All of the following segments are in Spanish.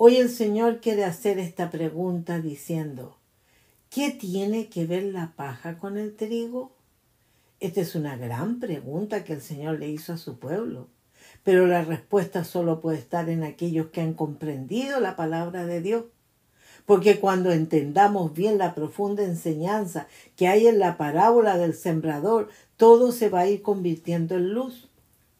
Hoy el Señor quiere hacer esta pregunta diciendo, ¿qué tiene que ver la paja con el trigo? Esta es una gran pregunta que el Señor le hizo a su pueblo, pero la respuesta solo puede estar en aquellos que han comprendido la palabra de Dios. Porque cuando entendamos bien la profunda enseñanza que hay en la parábola del sembrador, todo se va a ir convirtiendo en luz.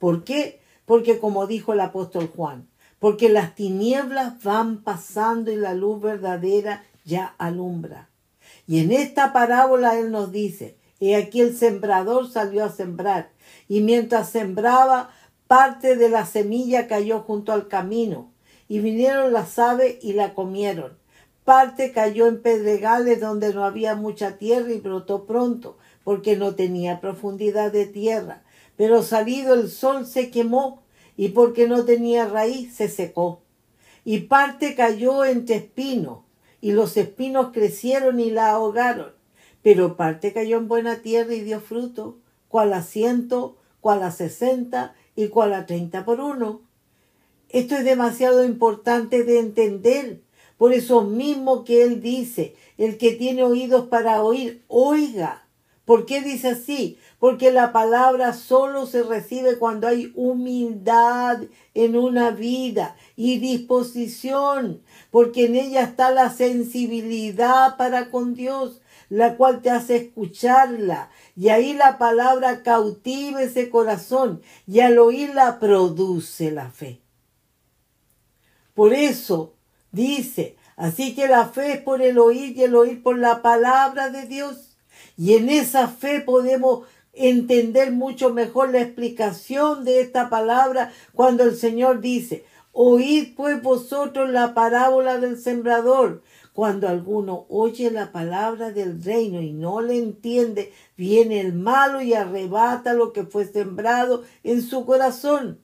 ¿Por qué? Porque como dijo el apóstol Juan, porque las tinieblas van pasando y la luz verdadera ya alumbra. Y en esta parábola Él nos dice, he aquí el sembrador salió a sembrar, y mientras sembraba, parte de la semilla cayó junto al camino, y vinieron las aves y la comieron. Parte cayó en pedregales donde no había mucha tierra y brotó pronto, porque no tenía profundidad de tierra. Pero salido el sol se quemó y porque no tenía raíz se secó. Y parte cayó entre espinos, y los espinos crecieron y la ahogaron. Pero parte cayó en buena tierra y dio fruto, cual a ciento, cual a sesenta y cual a treinta por uno. Esto es demasiado importante de entender. Por eso mismo que él dice, el que tiene oídos para oír, oiga. ¿Por qué dice así? Porque la palabra solo se recibe cuando hay humildad en una vida y disposición, porque en ella está la sensibilidad para con Dios, la cual te hace escucharla. Y ahí la palabra cautiva ese corazón y al oírla produce la fe. Por eso dice, así que la fe es por el oír y el oír por la palabra de Dios. Y en esa fe podemos entender mucho mejor la explicación de esta palabra cuando el Señor dice, oíd pues vosotros la parábola del sembrador. Cuando alguno oye la palabra del reino y no le entiende, viene el malo y arrebata lo que fue sembrado en su corazón.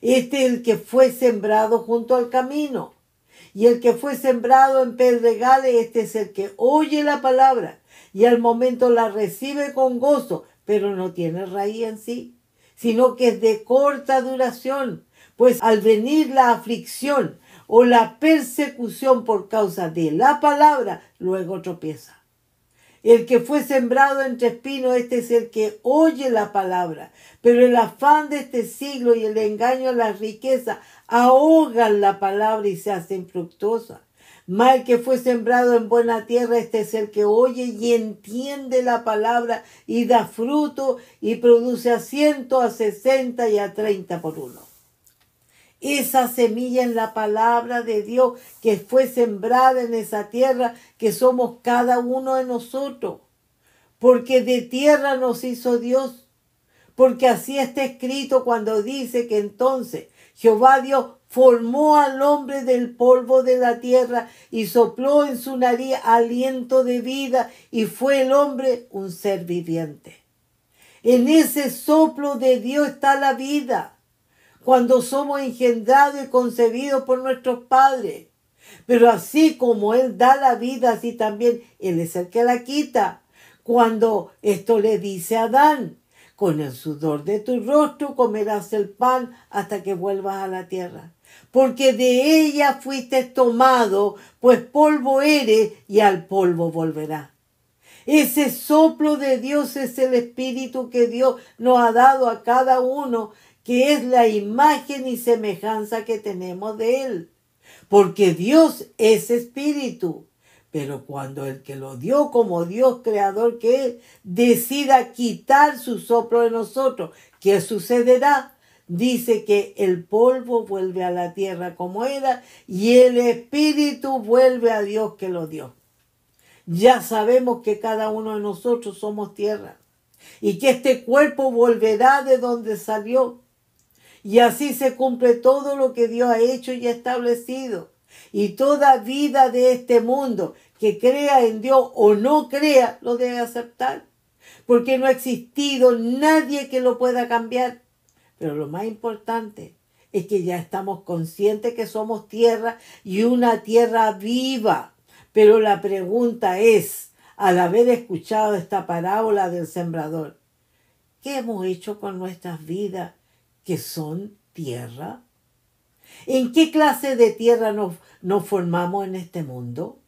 Este es el que fue sembrado junto al camino. Y el que fue sembrado en pedregales, este es el que oye la palabra y al momento la recibe con gozo, pero no tiene raíz en sí, sino que es de corta duración, pues al venir la aflicción o la persecución por causa de la palabra, luego tropieza. El que fue sembrado entre espinos, este es el que oye la palabra, pero el afán de este siglo y el engaño a la riqueza ahogan la palabra y se hacen fructuosa. Mal que fue sembrado en buena tierra, este es el que oye y entiende la palabra y da fruto y produce a ciento, a sesenta y a treinta por uno. Esa semilla en la palabra de Dios que fue sembrada en esa tierra que somos cada uno de nosotros. Porque de tierra nos hizo Dios. Porque así está escrito cuando dice que entonces Jehová Dios formó al hombre del polvo de la tierra y sopló en su nariz aliento de vida y fue el hombre un ser viviente. En ese soplo de Dios está la vida, cuando somos engendrados y concebidos por nuestros padres. Pero así como Él da la vida, así también Él es el que la quita. cuando esto le dice a Adán, con el sudor de tu rostro comerás el pan hasta que vuelvas a la tierra. Porque de ella fuiste tomado, pues polvo eres y al polvo volverás. Ese soplo de Dios es el espíritu que Dios nos ha dado a cada uno, que es la imagen y semejanza que tenemos de Él. Porque Dios es espíritu. Pero cuando el que lo dio como Dios creador que es, decida quitar su soplo de nosotros, ¿qué sucederá? Dice que el polvo vuelve a la tierra como era y el espíritu vuelve a Dios que lo dio. Ya sabemos que cada uno de nosotros somos tierra y que este cuerpo volverá de donde salió. Y así se cumple todo lo que Dios ha hecho y establecido. Y toda vida de este mundo que crea en Dios o no crea, lo debe aceptar. Porque no ha existido nadie que lo pueda cambiar. Pero lo más importante es que ya estamos conscientes que somos tierra y una tierra viva. Pero la pregunta es, al haber escuchado esta parábola del sembrador, ¿qué hemos hecho con nuestras vidas que son tierra? ¿En qué clase de tierra nos, nos formamos en este mundo?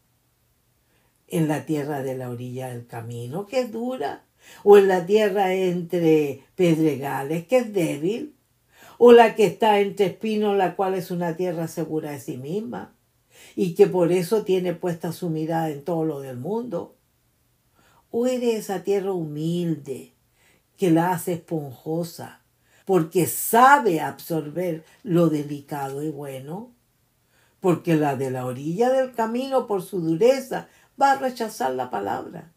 ¿En la tierra de la orilla del camino, que es dura? ¿O en la tierra entre pedregales, que es débil? ¿O la que está entre espinos, la cual es una tierra segura de sí misma? y que por eso tiene puesta su mirada en todo lo del mundo? ¿O eres esa tierra humilde que la hace esponjosa porque sabe absorber lo delicado y bueno? Porque la de la orilla del camino por su dureza va a rechazar la palabra.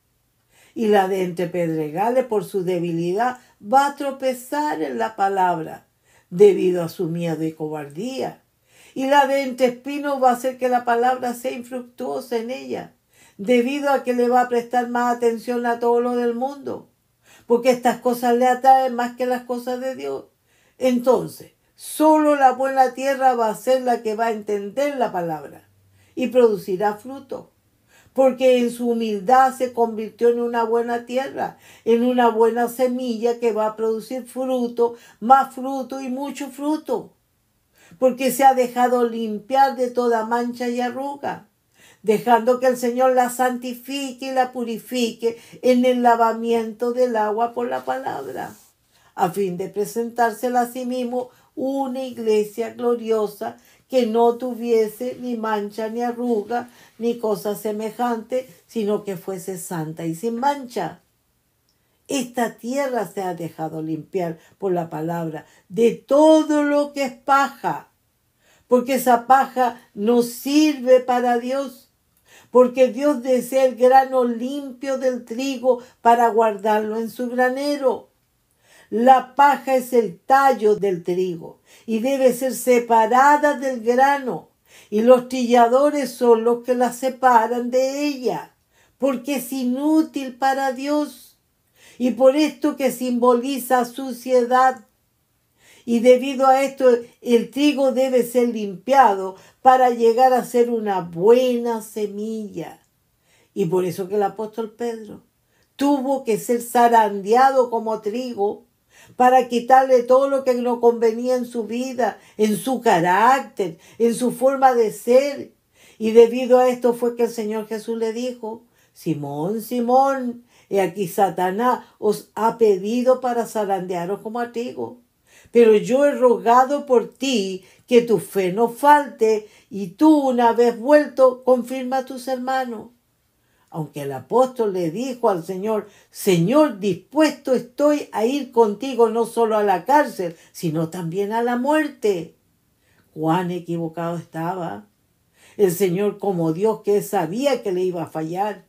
Y la de entre pedregales por su debilidad va a tropezar en la palabra debido a su miedo y cobardía y la de entre espinos va a hacer que la palabra sea infructuosa en ella, debido a que le va a prestar más atención a todo lo del mundo, porque estas cosas le atraen más que las cosas de Dios. Entonces, solo la buena tierra va a ser la que va a entender la palabra y producirá fruto porque en su humildad se convirtió en una buena tierra, en una buena semilla que va a producir fruto, más fruto y mucho fruto porque se ha dejado limpiar de toda mancha y arruga, dejando que el Señor la santifique y la purifique en el lavamiento del agua por la palabra, a fin de presentársela a sí mismo una iglesia gloriosa que no tuviese ni mancha ni arruga ni cosa semejante, sino que fuese santa y sin mancha. Esta tierra se ha dejado limpiar por la palabra de todo lo que es paja, porque esa paja no sirve para Dios, porque Dios desea el grano limpio del trigo para guardarlo en su granero. La paja es el tallo del trigo y debe ser separada del grano, y los trilladores son los que la separan de ella, porque es inútil para Dios y por esto que simboliza suciedad. Y debido a esto el trigo debe ser limpiado para llegar a ser una buena semilla. Y por eso que el apóstol Pedro tuvo que ser zarandeado como trigo para quitarle todo lo que no convenía en su vida, en su carácter, en su forma de ser. Y debido a esto fue que el Señor Jesús le dijo, Simón, Simón, He aquí Satanás os ha pedido para zarandearos como a trigo. Pero yo he rogado por ti que tu fe no falte y tú una vez vuelto confirma a tus hermanos. Aunque el apóstol le dijo al Señor, Señor, dispuesto estoy a ir contigo no solo a la cárcel, sino también a la muerte. Cuán equivocado estaba. El Señor como Dios que sabía que le iba a fallar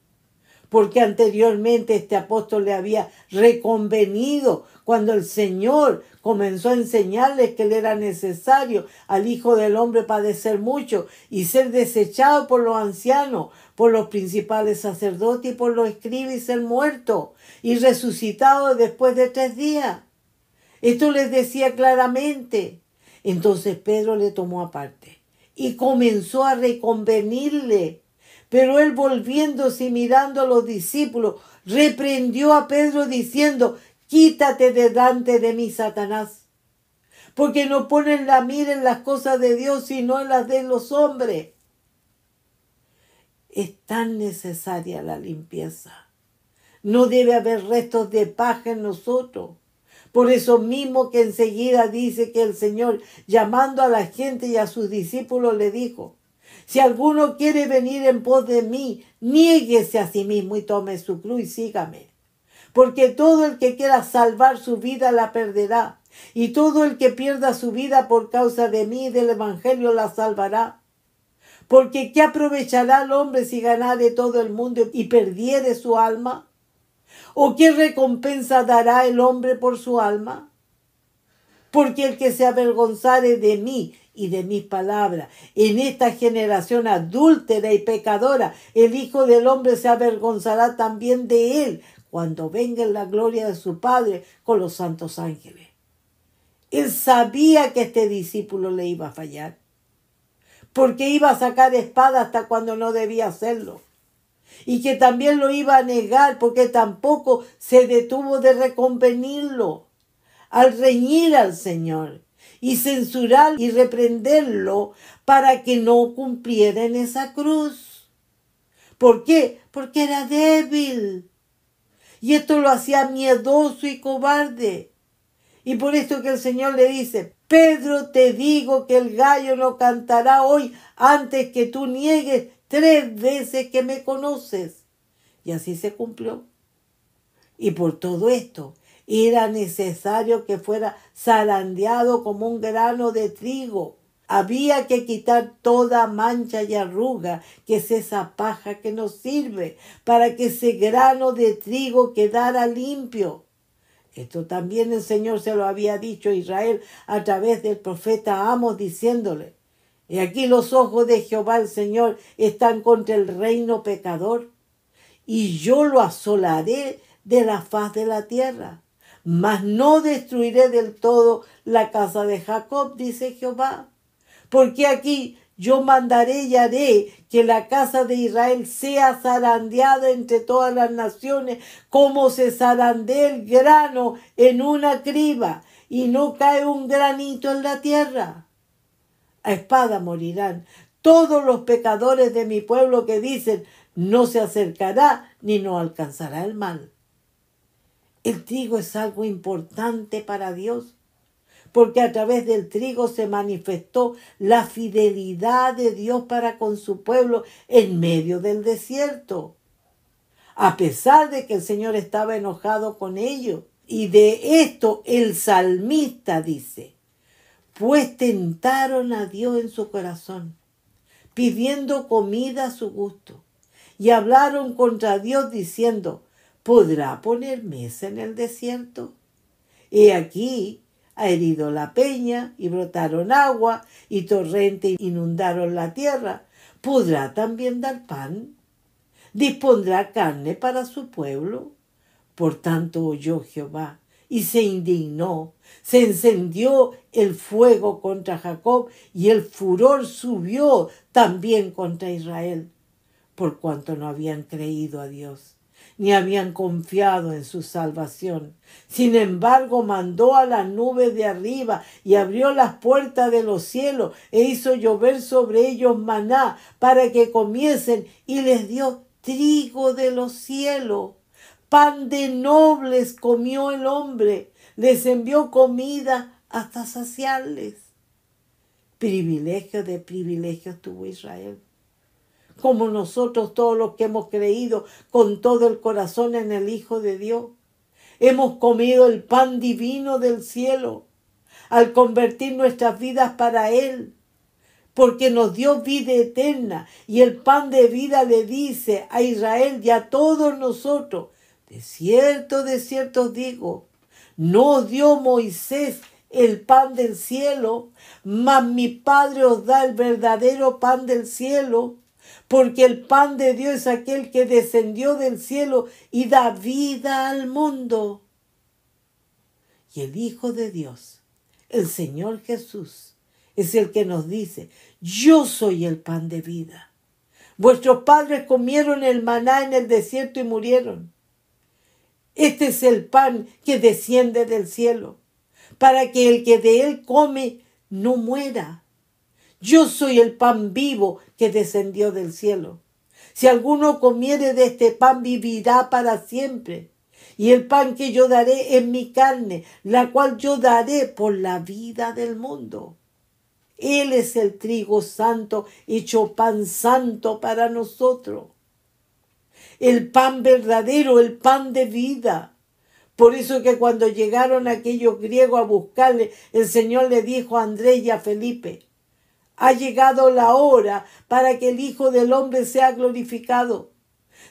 porque anteriormente este apóstol le había reconvenido cuando el Señor comenzó a enseñarles que le era necesario al Hijo del Hombre padecer mucho y ser desechado por los ancianos, por los principales sacerdotes y por los escribas y ser muerto y resucitado después de tres días. Esto les decía claramente. Entonces Pedro le tomó aparte y comenzó a reconvenirle pero él volviéndose y mirando a los discípulos, reprendió a Pedro diciendo, quítate delante de mí, Satanás, porque no ponen la mira en las cosas de Dios, sino en las de los hombres. Es tan necesaria la limpieza. No debe haber restos de paja en nosotros. Por eso mismo que enseguida dice que el Señor, llamando a la gente y a sus discípulos, le dijo, si alguno quiere venir en pos de mí, niéguese a sí mismo y tome su cruz y sígame. Porque todo el que quiera salvar su vida la perderá, y todo el que pierda su vida por causa de mí y del Evangelio la salvará. Porque ¿qué aprovechará el hombre si ganare todo el mundo y perdiere su alma? ¿O qué recompensa dará el hombre por su alma? Porque el que se avergonzare de mí y de mis palabras, en esta generación adúltera y pecadora, el Hijo del Hombre se avergonzará también de él cuando venga en la gloria de su Padre con los santos ángeles. Él sabía que este discípulo le iba a fallar, porque iba a sacar espada hasta cuando no debía hacerlo y que también lo iba a negar porque tampoco se detuvo de reconvenirlo al reñir al Señor y censurar y reprenderlo para que no cumpliera en esa cruz. ¿Por qué? Porque era débil. Y esto lo hacía miedoso y cobarde. Y por esto que el Señor le dice, Pedro, te digo que el gallo no cantará hoy antes que tú niegues tres veces que me conoces. Y así se cumplió. Y por todo esto era necesario que fuera zarandeado como un grano de trigo. Había que quitar toda mancha y arruga, que es esa paja que nos sirve, para que ese grano de trigo quedara limpio. Esto también el Señor se lo había dicho a Israel a través del profeta Amos, diciéndole, y aquí los ojos de Jehová el Señor están contra el reino pecador, y yo lo asolaré de la faz de la tierra, mas no destruiré del todo la casa de Jacob, dice Jehová, porque aquí yo mandaré y haré que la casa de Israel sea zarandeada entre todas las naciones, como se zarandea el grano en una criba, y no cae un granito en la tierra a espada morirán todos los pecadores de mi pueblo que dicen, no se acercará ni no alcanzará el mal. El trigo es algo importante para Dios, porque a través del trigo se manifestó la fidelidad de Dios para con su pueblo en medio del desierto. A pesar de que el Señor estaba enojado con ellos. Y de esto el salmista dice, pues tentaron a Dios en su corazón, pidiendo comida a su gusto, y hablaron contra Dios diciendo, ¿podrá poner mesa en el desierto? He aquí, ha herido la peña, y brotaron agua, y torrente inundaron la tierra. ¿Podrá también dar pan? ¿Dispondrá carne para su pueblo? Por tanto oyó Jehová y se indignó. Se encendió el fuego contra Jacob y el furor subió también contra Israel, por cuanto no habían creído a Dios ni habían confiado en su salvación. Sin embargo, mandó a las nubes de arriba y abrió las puertas de los cielos e hizo llover sobre ellos maná para que comiesen y les dio trigo de los cielos pan de nobles comió el hombre, les envió comida hasta saciarles. Privilegio de privilegios tuvo Israel. Como nosotros todos los que hemos creído con todo el corazón en el Hijo de Dios. Hemos comido el pan divino del cielo al convertir nuestras vidas para Él porque nos dio vida eterna y el pan de vida le dice a Israel y a todos nosotros, de cierto, de cierto digo, no dio Moisés el pan del cielo, mas mi Padre os da el verdadero pan del cielo, porque el pan de Dios es aquel que descendió del cielo y da vida al mundo. Y el Hijo de Dios, el Señor Jesús, es el que nos dice, yo soy el pan de vida. Vuestros padres comieron el maná en el desierto y murieron. Este es el pan que desciende del cielo, para que el que de él come no muera. Yo soy el pan vivo que descendió del cielo. Si alguno comiere de este pan vivirá para siempre. Y el pan que yo daré es mi carne, la cual yo daré por la vida del mundo. Él es el trigo santo, hecho pan santo para nosotros el pan verdadero, el pan de vida. Por eso que cuando llegaron aquellos griegos a buscarle, el Señor le dijo a Andrés y a Felipe, ha llegado la hora para que el Hijo del Hombre sea glorificado.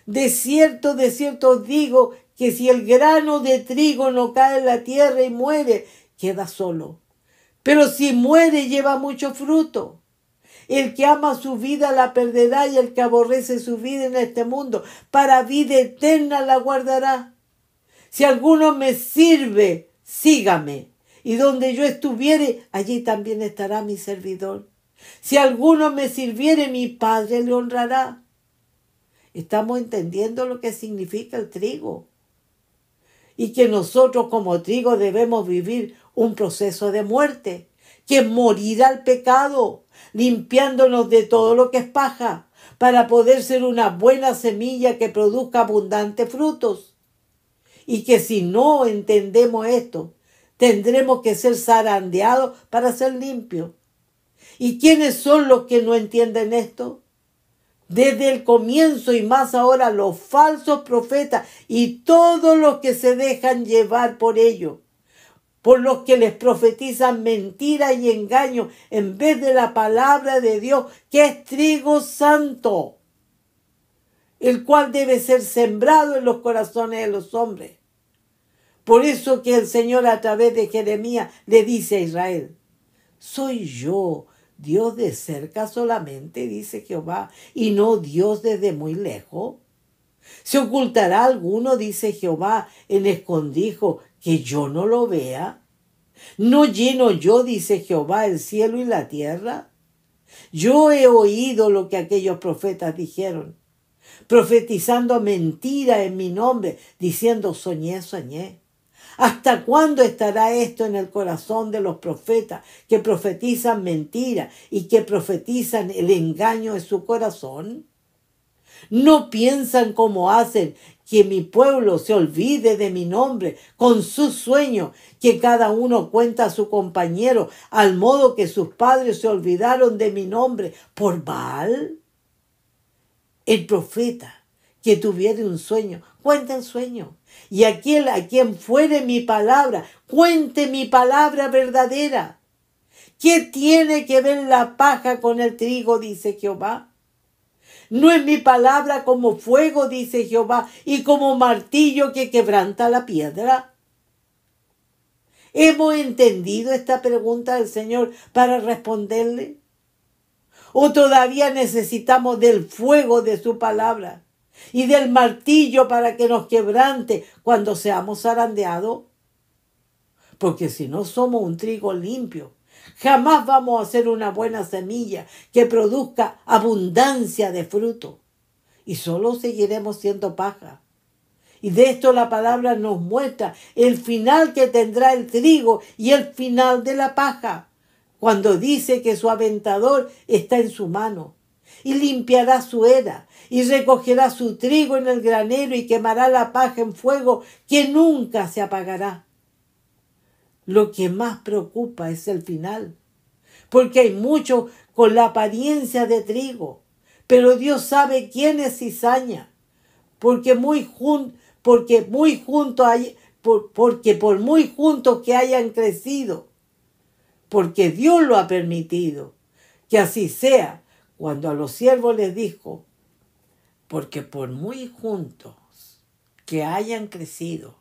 De cierto, de cierto os digo que si el grano de trigo no cae en la tierra y muere, queda solo. Pero si muere lleva mucho fruto. El que ama su vida la perderá y el que aborrece su vida en este mundo, para vida eterna la guardará. Si alguno me sirve, sígame. Y donde yo estuviere, allí también estará mi servidor. Si alguno me sirviere, mi Padre le honrará. Estamos entendiendo lo que significa el trigo. Y que nosotros como trigo debemos vivir un proceso de muerte, que morir al pecado, limpiándonos de todo lo que es paja, para poder ser una buena semilla que produzca abundantes frutos. Y que si no entendemos esto, tendremos que ser zarandeados para ser limpios. ¿Y quiénes son los que no entienden esto? Desde el comienzo y más ahora los falsos profetas y todos los que se dejan llevar por ellos por los que les profetizan mentira y engaño en vez de la palabra de Dios, que es trigo santo, el cual debe ser sembrado en los corazones de los hombres. Por eso que el Señor a través de Jeremías le dice a Israel, soy yo, Dios de cerca solamente, dice Jehová, y no Dios desde muy lejos. ¿Se ocultará alguno, dice Jehová, en escondijo que yo no lo vea? ¿No lleno yo, dice Jehová, el cielo y la tierra? Yo he oído lo que aquellos profetas dijeron, profetizando mentira en mi nombre, diciendo soñé, soñé. ¿Hasta cuándo estará esto en el corazón de los profetas que profetizan mentira y que profetizan el engaño en su corazón? No piensan como hacen que mi pueblo se olvide de mi nombre con su sueño, que cada uno cuenta a su compañero, al modo que sus padres se olvidaron de mi nombre por Baal. El profeta que tuviere un sueño, cuenta el sueño. Y aquel a quien fuere mi palabra, cuente mi palabra verdadera. ¿Qué tiene que ver la paja con el trigo? dice Jehová. No es mi palabra como fuego, dice Jehová, y como martillo que quebranta la piedra. ¿Hemos entendido esta pregunta del Señor para responderle? ¿O todavía necesitamos del fuego de su palabra y del martillo para que nos quebrante cuando seamos zarandeados? Porque si no somos un trigo limpio, Jamás vamos a hacer una buena semilla que produzca abundancia de fruto. Y solo seguiremos siendo paja. Y de esto la palabra nos muestra el final que tendrá el trigo y el final de la paja, cuando dice que su aventador está en su mano, y limpiará su era, y recogerá su trigo en el granero y quemará la paja en fuego que nunca se apagará. Lo que más preocupa es el final, porque hay muchos con la apariencia de trigo, pero Dios sabe quién es cizaña, porque muy junto, porque muy junto hay, porque por muy juntos que hayan crecido, porque Dios lo ha permitido, que así sea, cuando a los siervos les dijo, porque por muy juntos que hayan crecido,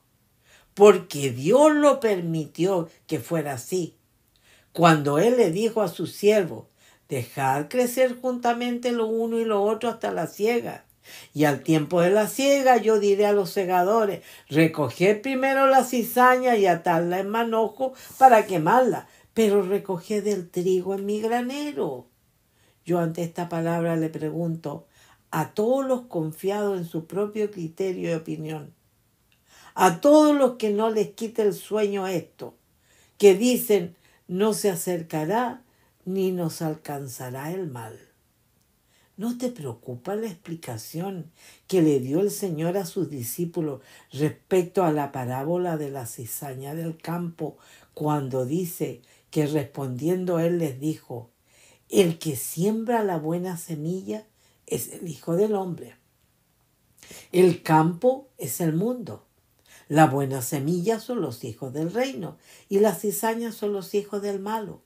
porque Dios lo permitió que fuera así. Cuando Él le dijo a su siervo, dejad crecer juntamente lo uno y lo otro hasta la siega. Y al tiempo de la siega yo diré a los segadores, recoged primero la cizaña y atadla en manojo para quemarla, pero recoged el trigo en mi granero. Yo ante esta palabra le pregunto a todos los confiados en su propio criterio y opinión, A todos los que no les quite el sueño esto, que dicen, no se acercará ni nos alcanzará el mal. ¿No te preocupa la explicación que le dio el Señor a sus discípulos respecto a la parábola de la cizaña del campo cuando dice que respondiendo Él les dijo, el que siembra la buena semilla es el Hijo del Hombre. El campo es el mundo. La buena semilla son los hijos del reino y las cizañas son los hijos del malo.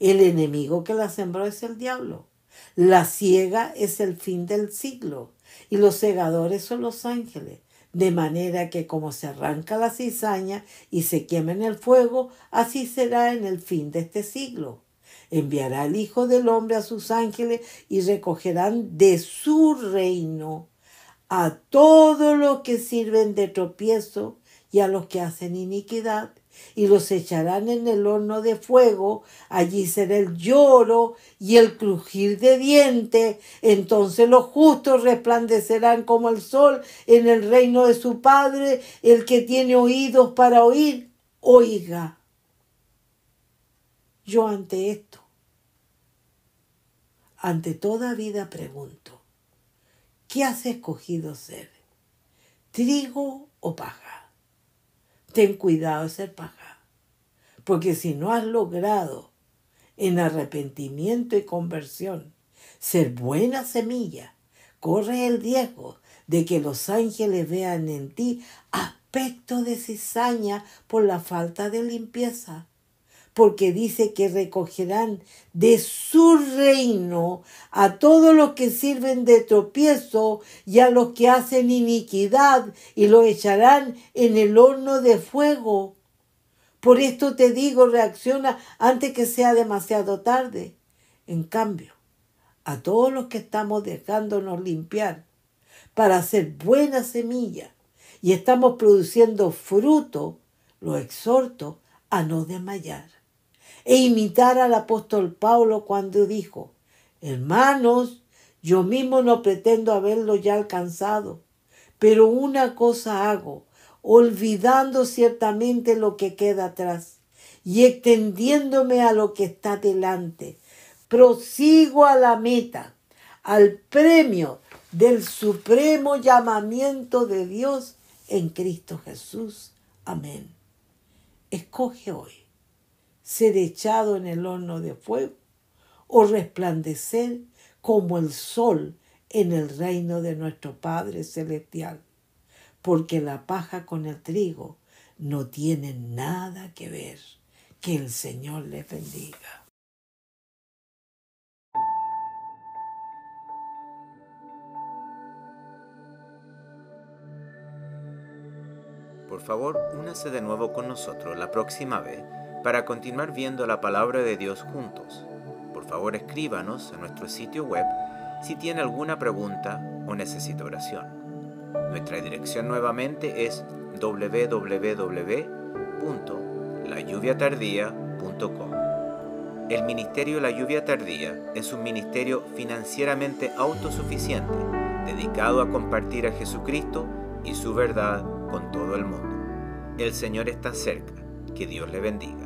El enemigo que la sembró es el diablo. La ciega es el fin del siglo y los segadores son los ángeles. De manera que como se arranca la cizaña y se quema en el fuego, así será en el fin de este siglo. Enviará el Hijo del Hombre a sus ángeles y recogerán de su reino a todos los que sirven de tropiezo y a los que hacen iniquidad y los echarán en el horno de fuego, allí será el lloro y el crujir de dientes, entonces los justos resplandecerán como el sol en el reino de su Padre, el que tiene oídos para oír, oiga. Yo ante esto, ante toda vida pregunto, ¿qué has escogido ser? ¿Trigo o paja? ten cuidado de ser paja. Porque si no has logrado en arrepentimiento y conversión ser buena semilla, corre el riesgo de que los ángeles vean en ti aspecto de cizaña por la falta de limpieza porque dice que recogerán de su reino a todos los que sirven de tropiezo y a los que hacen iniquidad y lo echarán en el horno de fuego. Por esto te digo, reacciona antes que sea demasiado tarde. En cambio, a todos los que estamos dejándonos limpiar para hacer buena semilla y estamos produciendo fruto, lo exhorto a no desmayar e imitar al apóstol Pablo cuando dijo, hermanos, yo mismo no pretendo haberlo ya alcanzado, pero una cosa hago, olvidando ciertamente lo que queda atrás y extendiéndome a lo que está delante, prosigo a la meta, al premio del supremo llamamiento de Dios en Cristo Jesús. Amén. Escoge hoy ser echado en el horno de fuego o resplandecer como el sol en el reino de nuestro Padre Celestial, porque la paja con el trigo no tiene nada que ver. Que el Señor les bendiga. Por favor, únase de nuevo con nosotros la próxima vez para continuar viendo la palabra de Dios juntos. Por favor escríbanos en nuestro sitio web si tiene alguna pregunta o necesita oración. Nuestra dirección nuevamente es www.layuviatardía.com. El Ministerio La Lluvia Tardía es un ministerio financieramente autosuficiente, dedicado a compartir a Jesucristo y su verdad con todo el mundo. El Señor está cerca. Que Dios le bendiga.